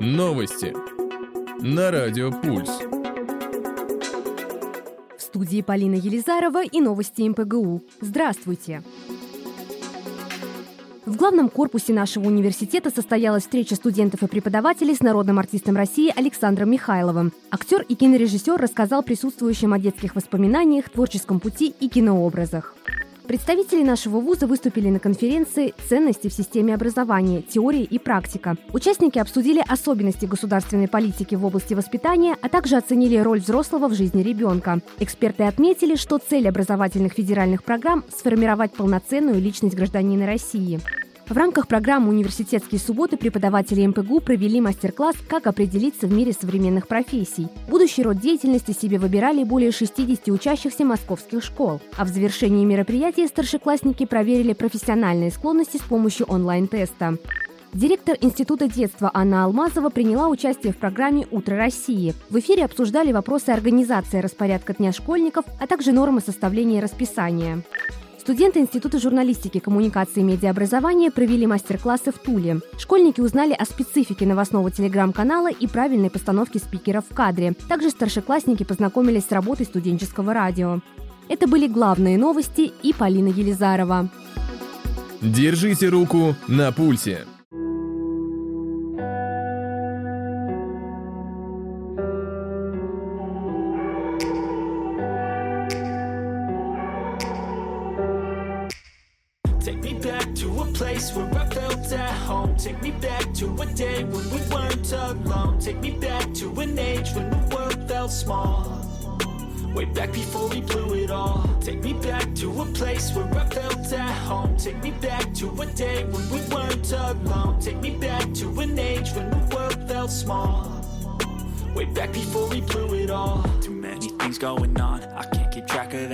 Новости на Радио Пульс. В студии Полина Елизарова и новости МПГУ. Здравствуйте! В главном корпусе нашего университета состоялась встреча студентов и преподавателей с народным артистом России Александром Михайловым. Актер и кинорежиссер рассказал присутствующим о детских воспоминаниях, творческом пути и кинообразах. Представители нашего вуза выступили на конференции «Ценности в системе образования. Теория и практика». Участники обсудили особенности государственной политики в области воспитания, а также оценили роль взрослого в жизни ребенка. Эксперты отметили, что цель образовательных федеральных программ – сформировать полноценную личность гражданина России. В рамках программы «Университетские субботы» преподаватели МПГУ провели мастер-класс «Как определиться в мире современных профессий». Будущий род деятельности себе выбирали более 60 учащихся московских школ. А в завершении мероприятия старшеклассники проверили профессиональные склонности с помощью онлайн-теста. Директор Института детства Анна Алмазова приняла участие в программе «Утро России». В эфире обсуждали вопросы организации распорядка дня школьников, а также нормы составления расписания. Студенты Института журналистики, коммуникации и медиаобразования провели мастер-классы в Туле. Школьники узнали о специфике новостного телеграм-канала и правильной постановке спикеров в кадре. Также старшеклассники познакомились с работой студенческого радио. Это были главные новости и Полина Елизарова. Держите руку на пульсе. To a day when we weren't alone. Take me back to an age when the world felt small. Way back before we blew it all. Take me back to a place where I felt at home. Take me back to a day when we weren't alone. Take me back to an age when the world felt small. Way back before we blew it all. Too many things going on.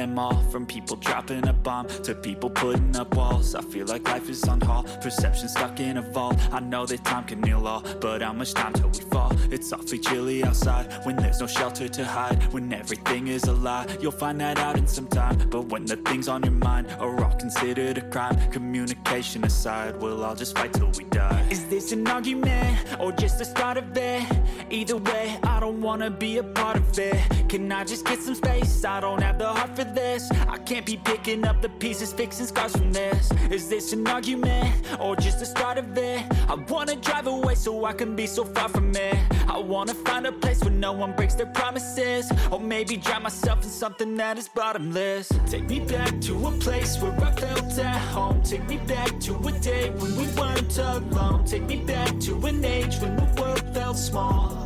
Them all. From people dropping a bomb to people putting up walls. I feel like life is on hold. Perception stuck in a vault. I know that time can heal all, but how much time till we fall? It's awfully chilly outside when there's no shelter to hide. When everything is a lie, you'll find that out in some time. But when the things on your mind are all considered a crime, communication aside, we'll all just fight till we die. Is this an argument or just the start of it? Either way, I don't wanna be a part of it. Can I just get some space? I don't have the heart for this. I can't be picking up the pieces, fixing scars from this. Is this an argument or just the start of it? I wanna drive away so I can be so far from it. I wanna find a place where no one breaks their promises. Or maybe drown myself in something that is bottomless. Take me back to a place where I felt at home. Take me back to a day when we weren't alone. Take me back to an age when the world felt small.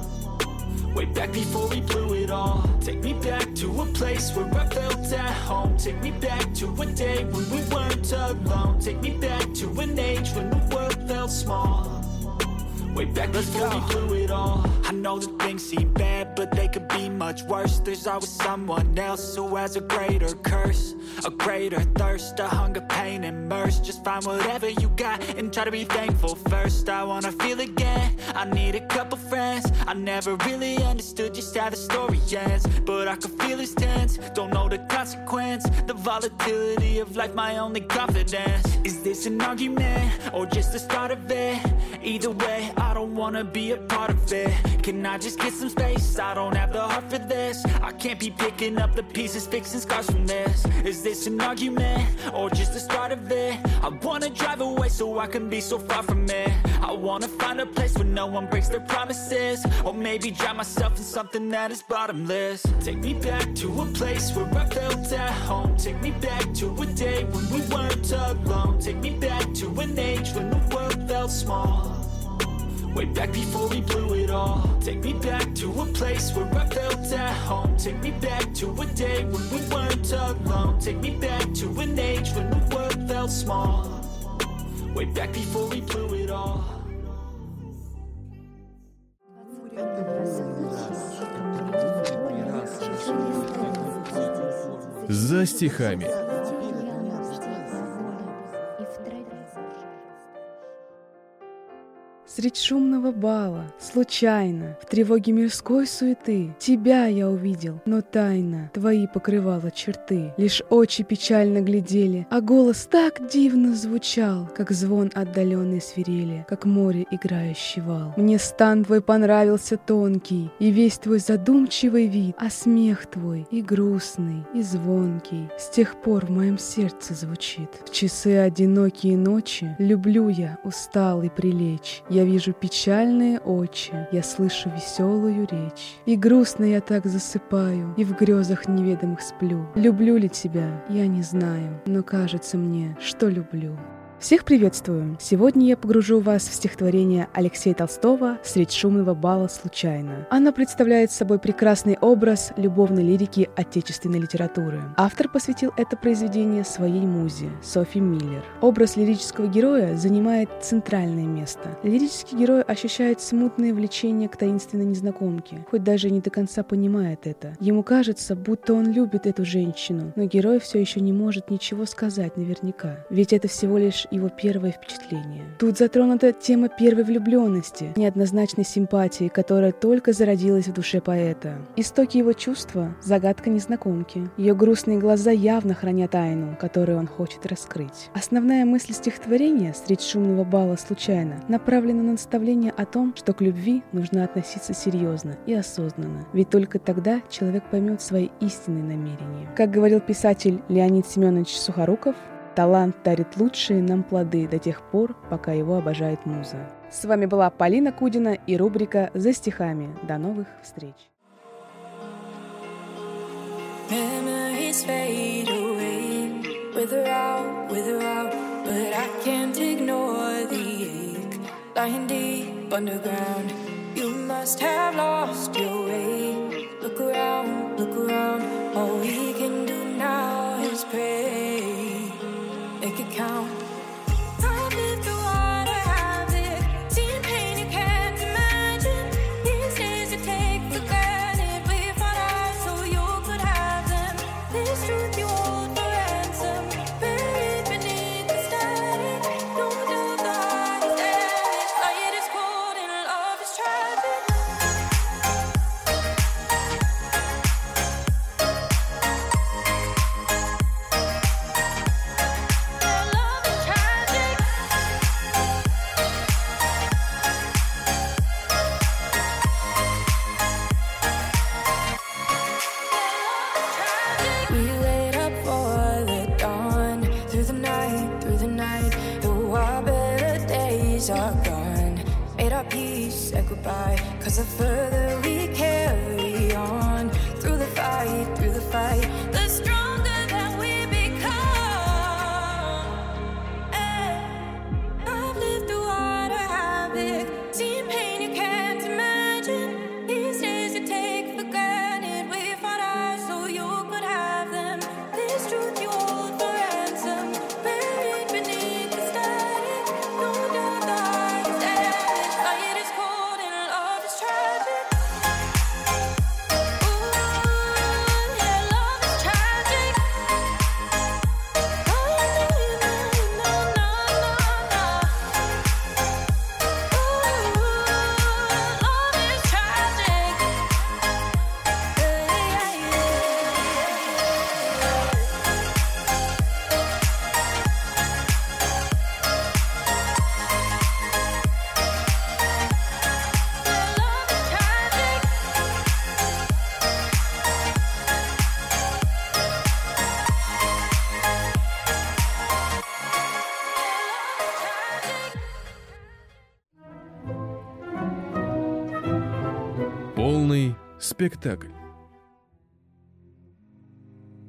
Way back before we blew it all. Take me back to a place where I felt at home. Take me back to a day when we weren't alone. Take me back to an age when the world felt small. Way back before we blew it all. I know that things seem bad, but they could be much worse. There's always someone else who has a greater curse, a greater thirst, a hunger, pain, and mercy. Just find whatever you got and try to be thankful first. I wanna feel again. I need a couple friends. I never really understood just how the story ends, but I can feel it's tense. Don't know the consequence, the volatility of life. My only confidence is this an argument or just the start of it? Either way, I don't wanna be a part of it. Can I just get some space? I don't have the heart for this. I can't be picking up the pieces, fixing scars from this. Is this an argument or just the start of it? I wanna drive away so I can be so far from it. I wanna find a place where no one breaks their promises. Or maybe drown myself in something that is bottomless. Take me back to a place where I felt at home. Take me back to a day when we weren't alone. Take me back to an age when the world felt small. Way back before we blew it all. Take me back to a place where I felt at home. Take me back to a day when we weren't alone. Take me back to an age when the world felt small. Way back before we blew it all. За стихами. Средь шумного бала, случайно, в тревоге мирской суеты, Тебя я увидел, но тайно твои покрывала черты. Лишь очи печально глядели, а голос так дивно звучал, Как звон отдаленной свирели, как море играющий вал. Мне стан твой понравился тонкий, и весь твой задумчивый вид, А смех твой и грустный, и звонкий, С тех пор в моем сердце звучит. В часы одинокие ночи люблю я усталый прилечь. Я вижу печальные очи, я слышу веселую речь. И грустно я так засыпаю, и в грезах неведомых сплю. Люблю ли тебя, я не знаю, но кажется мне, что люблю. Всех приветствую! Сегодня я погружу вас в стихотворение Алексея Толстого «Средь шумного бала случайно». Оно представляет собой прекрасный образ любовной лирики отечественной литературы. Автор посвятил это произведение своей музе, Софи Миллер. Образ лирического героя занимает центральное место. Лирический герой ощущает смутное влечение к таинственной незнакомке, хоть даже не до конца понимает это. Ему кажется, будто он любит эту женщину, но герой все еще не может ничего сказать наверняка, ведь это всего лишь его первое впечатление. Тут затронута тема первой влюбленности, неоднозначной симпатии, которая только зародилась в душе поэта. Истоки его чувства – загадка незнакомки. Ее грустные глаза явно хранят тайну, которую он хочет раскрыть. Основная мысль стихотворения «Средь шумного бала случайно» направлена на наставление о том, что к любви нужно относиться серьезно и осознанно, ведь только тогда человек поймет свои истинные намерения. Как говорил писатель Леонид Семенович Сухоруков, Талант дарит лучшие нам плоды до тех пор, пока его обожает муза. С вами была Полина Кудина и рубрика «За стихами». До новых встреч! Look around, look around, all we can do now is pray. down. Спектакль.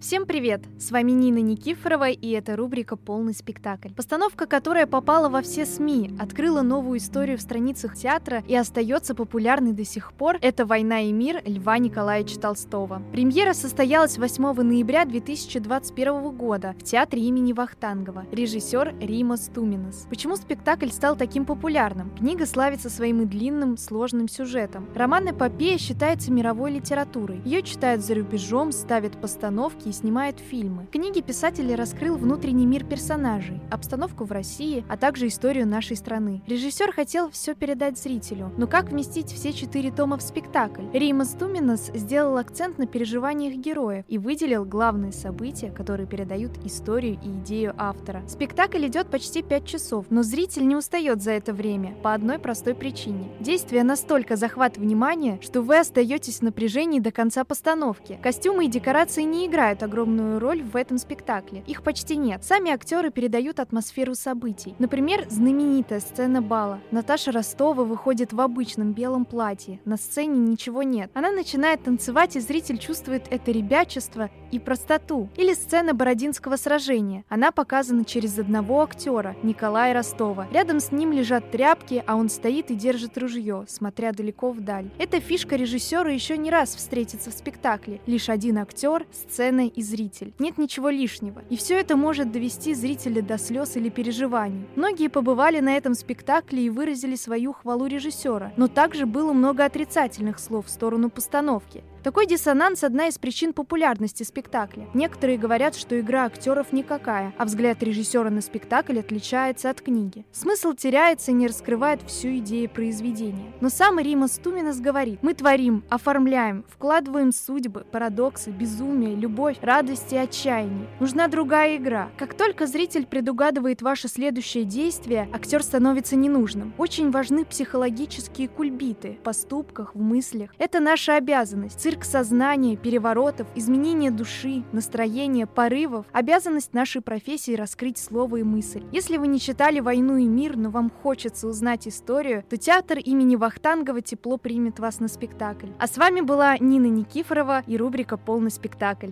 Всем привет! С вами Нина Никифорова, и это рубрика «Полный спектакль». Постановка, которая попала во все СМИ, открыла новую историю в страницах театра и остается популярной до сих пор, это «Война и мир» Льва Николаевича Толстого. Премьера состоялась 8 ноября 2021 года в театре имени Вахтангова. Режиссер Римас Туминас. Почему спектакль стал таким популярным? Книга славится своим и длинным, сложным сюжетом. Роман «Эпопея» считается мировой литературой. Ее читают за рубежом, ставят постановки и снимает фильмы. В книге писатель раскрыл внутренний мир персонажей, обстановку в России, а также историю нашей страны. Режиссер хотел все передать зрителю, но как вместить все четыре тома в спектакль? Римас Туминас сделал акцент на переживаниях героев и выделил главные события, которые передают историю и идею автора. Спектакль идет почти пять часов, но зритель не устает за это время по одной простой причине. Действие настолько захватывает внимание, что вы остаетесь в напряжении до конца постановки. Костюмы и декорации не играют огромную роль в этом спектакле. Их почти нет. Сами актеры передают атмосферу событий. Например, знаменитая сцена бала. Наташа Ростова выходит в обычном белом платье. На сцене ничего нет. Она начинает танцевать, и зритель чувствует это ребячество и простоту. Или сцена Бородинского сражения. Она показана через одного актера, Николая Ростова. Рядом с ним лежат тряпки, а он стоит и держит ружье, смотря далеко вдаль. Эта фишка режиссера еще не раз встретится в спектакле. Лишь один актер, сцена зритель. Нет ничего лишнего. И все это может довести зрителя до слез или переживаний. Многие побывали на этом спектакле и выразили свою хвалу режиссера, но также было много отрицательных слов в сторону постановки. Такой диссонанс – одна из причин популярности спектакля. Некоторые говорят, что игра актеров никакая, а взгляд режиссера на спектакль отличается от книги. Смысл теряется и не раскрывает всю идею произведения. Но сам Рима Стуминас говорит, мы творим, оформляем, вкладываем судьбы, парадоксы, безумие, любовь, радость и отчаяние. Нужна другая игра. Как только зритель предугадывает ваше следующее действие, актер становится ненужным. Очень важны психологические кульбиты в поступках, в мыслях. Это наша обязанность Цирк сознания, переворотов, изменения души, настроения, порывов – обязанность нашей профессии раскрыть слово и мысль. Если вы не читали «Войну и мир», но вам хочется узнать историю, то театр имени Вахтангова тепло примет вас на спектакль. А с вами была Нина Никифорова и рубрика «Полный спектакль».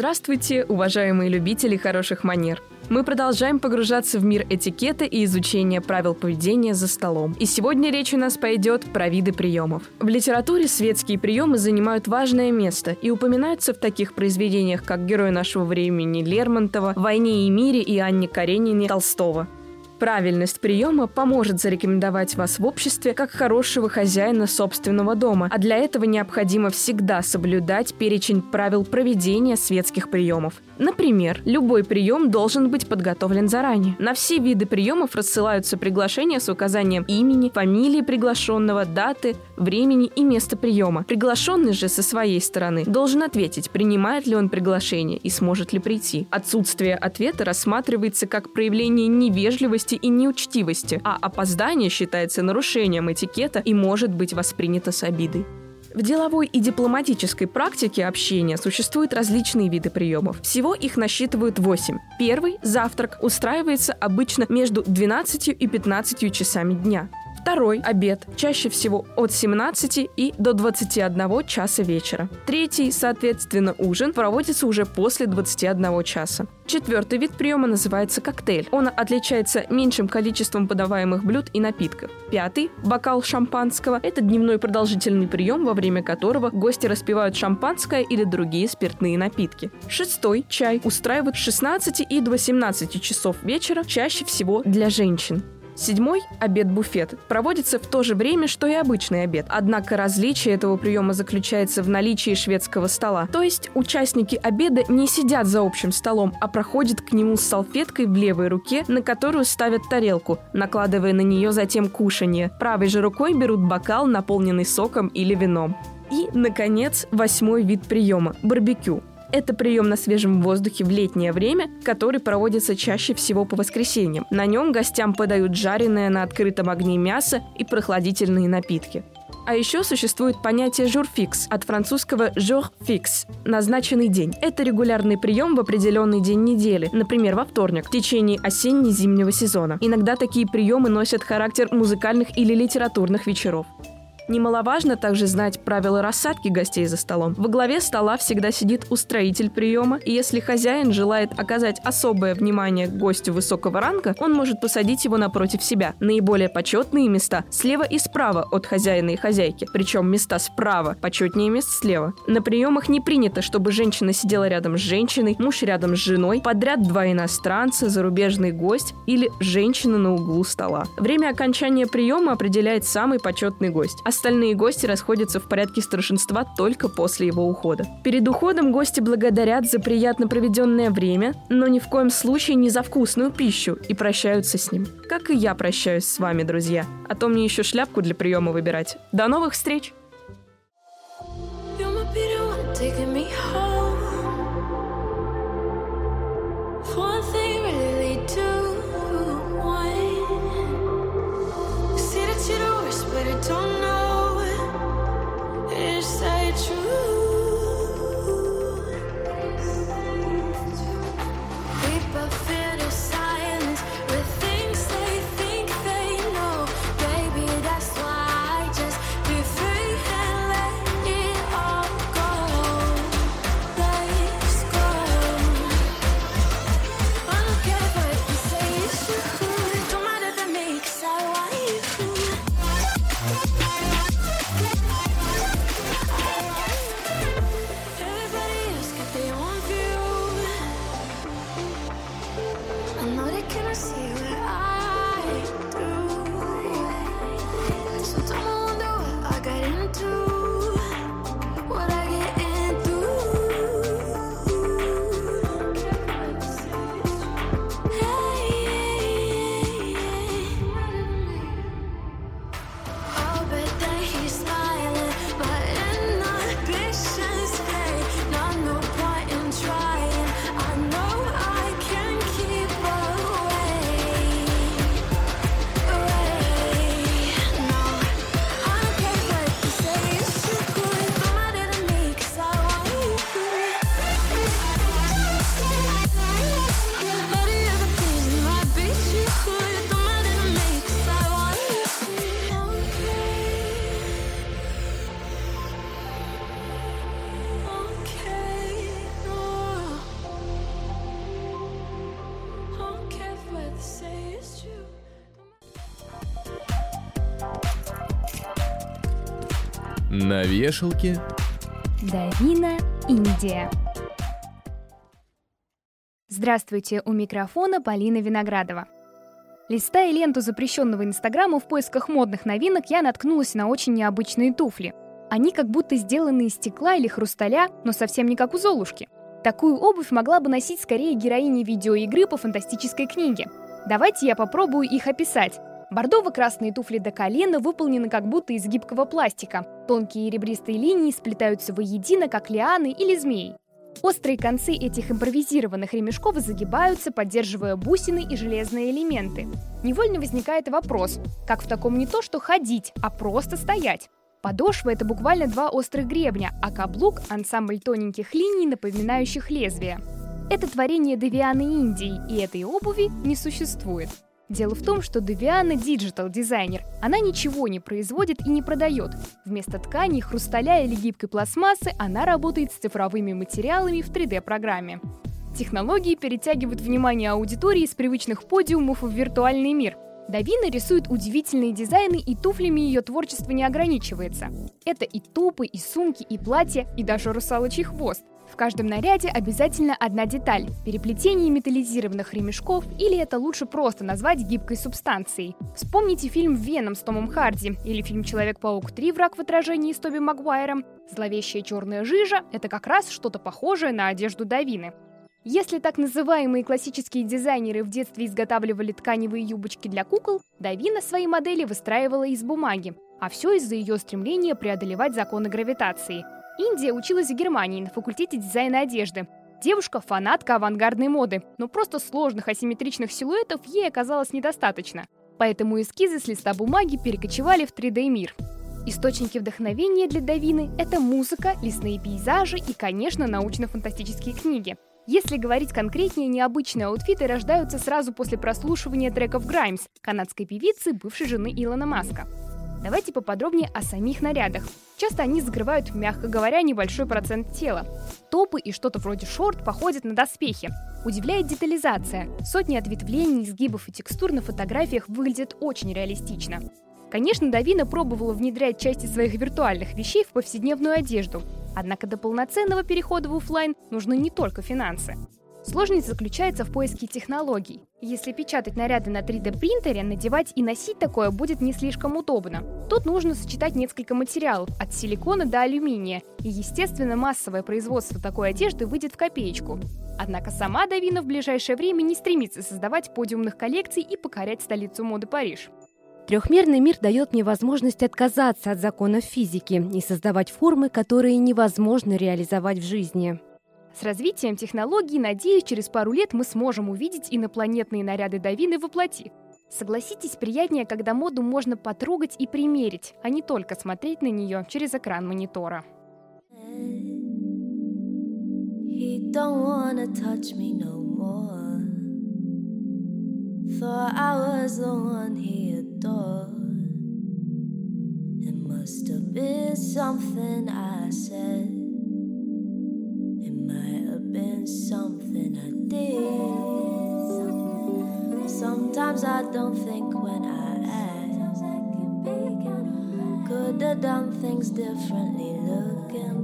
Здравствуйте, уважаемые любители хороших манер. Мы продолжаем погружаться в мир этикета и изучения правил поведения за столом. И сегодня речь у нас пойдет про виды приемов. В литературе светские приемы занимают важное место и упоминаются в таких произведениях, как «Герой нашего времени» Лермонтова, «Войне и мире» и Анне Каренине Толстого. Правильность приема поможет зарекомендовать вас в обществе как хорошего хозяина собственного дома, а для этого необходимо всегда соблюдать перечень правил проведения светских приемов. Например, любой прием должен быть подготовлен заранее. На все виды приемов рассылаются приглашения с указанием имени, фамилии приглашенного, даты, времени и места приема. Приглашенный же со своей стороны должен ответить, принимает ли он приглашение и сможет ли прийти. Отсутствие ответа рассматривается как проявление невежливости и неучтивости, а опоздание считается нарушением этикета и может быть воспринято с обидой. В деловой и дипломатической практике общения существуют различные виды приемов. Всего их насчитывают 8. Первый – завтрак – устраивается обычно между 12 и 15 часами дня. Второй – обед, чаще всего от 17 и до 21 часа вечера. Третий, соответственно, ужин, проводится уже после 21 часа. Четвертый вид приема называется коктейль. Он отличается меньшим количеством подаваемых блюд и напитков. Пятый – бокал шампанского. Это дневной продолжительный прием, во время которого гости распивают шампанское или другие спиртные напитки. Шестой – чай. Устраивают с 16 и до 18 часов вечера, чаще всего для женщин. Седьмой – обед-буфет. Проводится в то же время, что и обычный обед. Однако различие этого приема заключается в наличии шведского стола. То есть участники обеда не сидят за общим столом, а проходят к нему с салфеткой в левой руке, на которую ставят тарелку, накладывая на нее затем кушанье. Правой же рукой берут бокал, наполненный соком или вином. И, наконец, восьмой вид приема – барбекю. Это прием на свежем воздухе в летнее время, который проводится чаще всего по воскресеньям. На нем гостям подают жареное на открытом огне мясо и прохладительные напитки. А еще существует понятие «журфикс» от французского «jour fixe» – назначенный день. Это регулярный прием в определенный день недели, например, во вторник, в течение осенне-зимнего сезона. Иногда такие приемы носят характер музыкальных или литературных вечеров. Немаловажно также знать правила рассадки гостей за столом. Во главе стола всегда сидит устроитель приема, и если хозяин желает оказать особое внимание гостю высокого ранга, он может посадить его напротив себя. Наиболее почетные места слева и справа от хозяина и хозяйки, причем места справа почетнее мест слева. На приемах не принято, чтобы женщина сидела рядом с женщиной, муж рядом с женой, подряд два иностранца, зарубежный гость или женщина на углу стола. Время окончания приема определяет самый почетный гость. Остальные гости расходятся в порядке старшинства только после его ухода. Перед уходом гости благодарят за приятно проведенное время, но ни в коем случае не за вкусную пищу и прощаются с ним. Как и я прощаюсь с вами, друзья. А то мне еще шляпку для приема выбирать. До новых встреч! don't to На вешалке Давина, Индия. Здравствуйте, у микрофона Полина Виноградова. Листая ленту запрещенного Инстаграма в поисках модных новинок, я наткнулась на очень необычные туфли. Они как будто сделаны из стекла или хрусталя, но совсем не как у Золушки. Такую обувь могла бы носить скорее героиня видеоигры по фантастической книге. Давайте я попробую их описать. Бордово-красные туфли до колена выполнены как будто из гибкого пластика. Тонкие ребристые линии сплетаются воедино, как лианы или змеи. Острые концы этих импровизированных ремешков загибаются, поддерживая бусины и железные элементы. Невольно возникает вопрос, как в таком не то что ходить, а просто стоять? Подошва — это буквально два острых гребня, а каблук — ансамбль тоненьких линий, напоминающих лезвия. Это творение Девианы Индии, и этой обуви не существует. Дело в том, что Девиана digital дизайнер. Она ничего не производит и не продает. Вместо ткани, хрусталя или гибкой пластмассы она работает с цифровыми материалами в 3D-программе. Технологии перетягивают внимание аудитории с привычных подиумов в виртуальный мир. Давина рисует удивительные дизайны, и туфлями ее творчество не ограничивается. Это и топы, и сумки, и платья, и даже русалочий хвост. В каждом наряде обязательно одна деталь – переплетение металлизированных ремешков, или это лучше просто назвать гибкой субстанцией. Вспомните фильм «Веном» с Томом Харди или фильм «Человек-паук 3. Враг в отражении» с Тоби Магуайром. Зловещая черная жижа – это как раз что-то похожее на одежду Давины. Если так называемые классические дизайнеры в детстве изготавливали тканевые юбочки для кукол, Давина свои модели выстраивала из бумаги, а все из-за ее стремления преодолевать законы гравитации – Индия училась в Германии на факультете дизайна одежды. Девушка – фанатка авангардной моды, но просто сложных асимметричных силуэтов ей оказалось недостаточно. Поэтому эскизы с листа бумаги перекочевали в 3D-мир. Источники вдохновения для Давины – это музыка, лесные пейзажи и, конечно, научно-фантастические книги. Если говорить конкретнее, необычные аутфиты рождаются сразу после прослушивания треков Граймс, канадской певицы, бывшей жены Илона Маска. Давайте поподробнее о самих нарядах. Часто они закрывают, мягко говоря, небольшой процент тела. Топы и что-то вроде шорт походят на доспехи. Удивляет детализация. Сотни ответвлений, изгибов и текстур на фотографиях выглядят очень реалистично. Конечно, Давина пробовала внедрять части своих виртуальных вещей в повседневную одежду. Однако до полноценного перехода в офлайн нужны не только финансы. Сложность заключается в поиске технологий. Если печатать наряды на 3D-принтере, надевать и носить такое будет не слишком удобно. Тут нужно сочетать несколько материалов, от силикона до алюминия, и, естественно, массовое производство такой одежды выйдет в копеечку. Однако сама Давина в ближайшее время не стремится создавать подиумных коллекций и покорять столицу моды Париж. Трехмерный мир дает мне возможность отказаться от законов физики и создавать формы, которые невозможно реализовать в жизни. С развитием технологий, надеюсь, через пару лет мы сможем увидеть инопланетные наряды Давины воплоти. Согласитесь, приятнее, когда моду можно потрогать и примерить, а не только смотреть на нее через экран монитора. He don't wanna touch me no more. Thought I was the one he adored. It must have been something I said. It might have been something I did. Sometimes I don't think when I act. Could have done things differently looking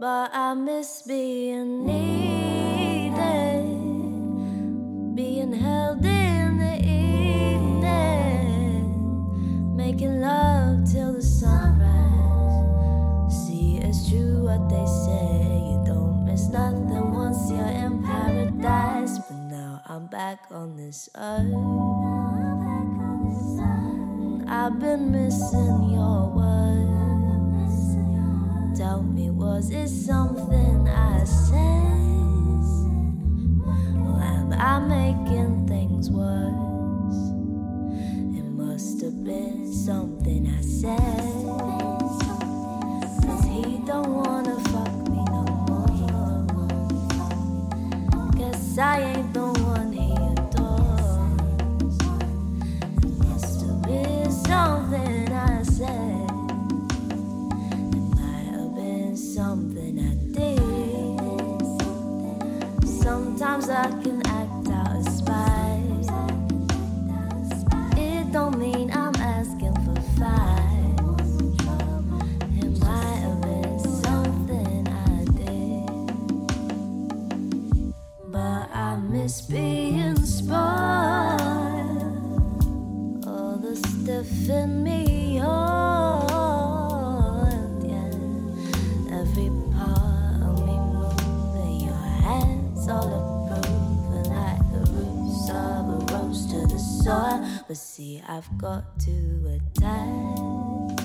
But I miss being needed, being held in the evening, making love till the sunrise. See, it's true what they say. You don't miss nothing once you're in paradise. But now I'm back on this earth. I've been missing your words. Tell me, was it something I said? Or am I making things worse? It must have been something I said. I've got to attach.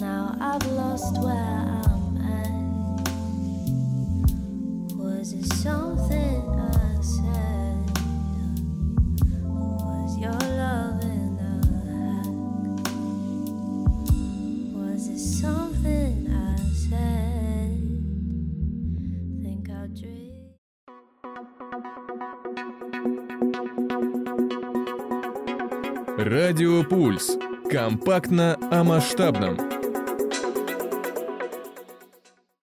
Now I've lost where I Пульс. Компактно о масштабном.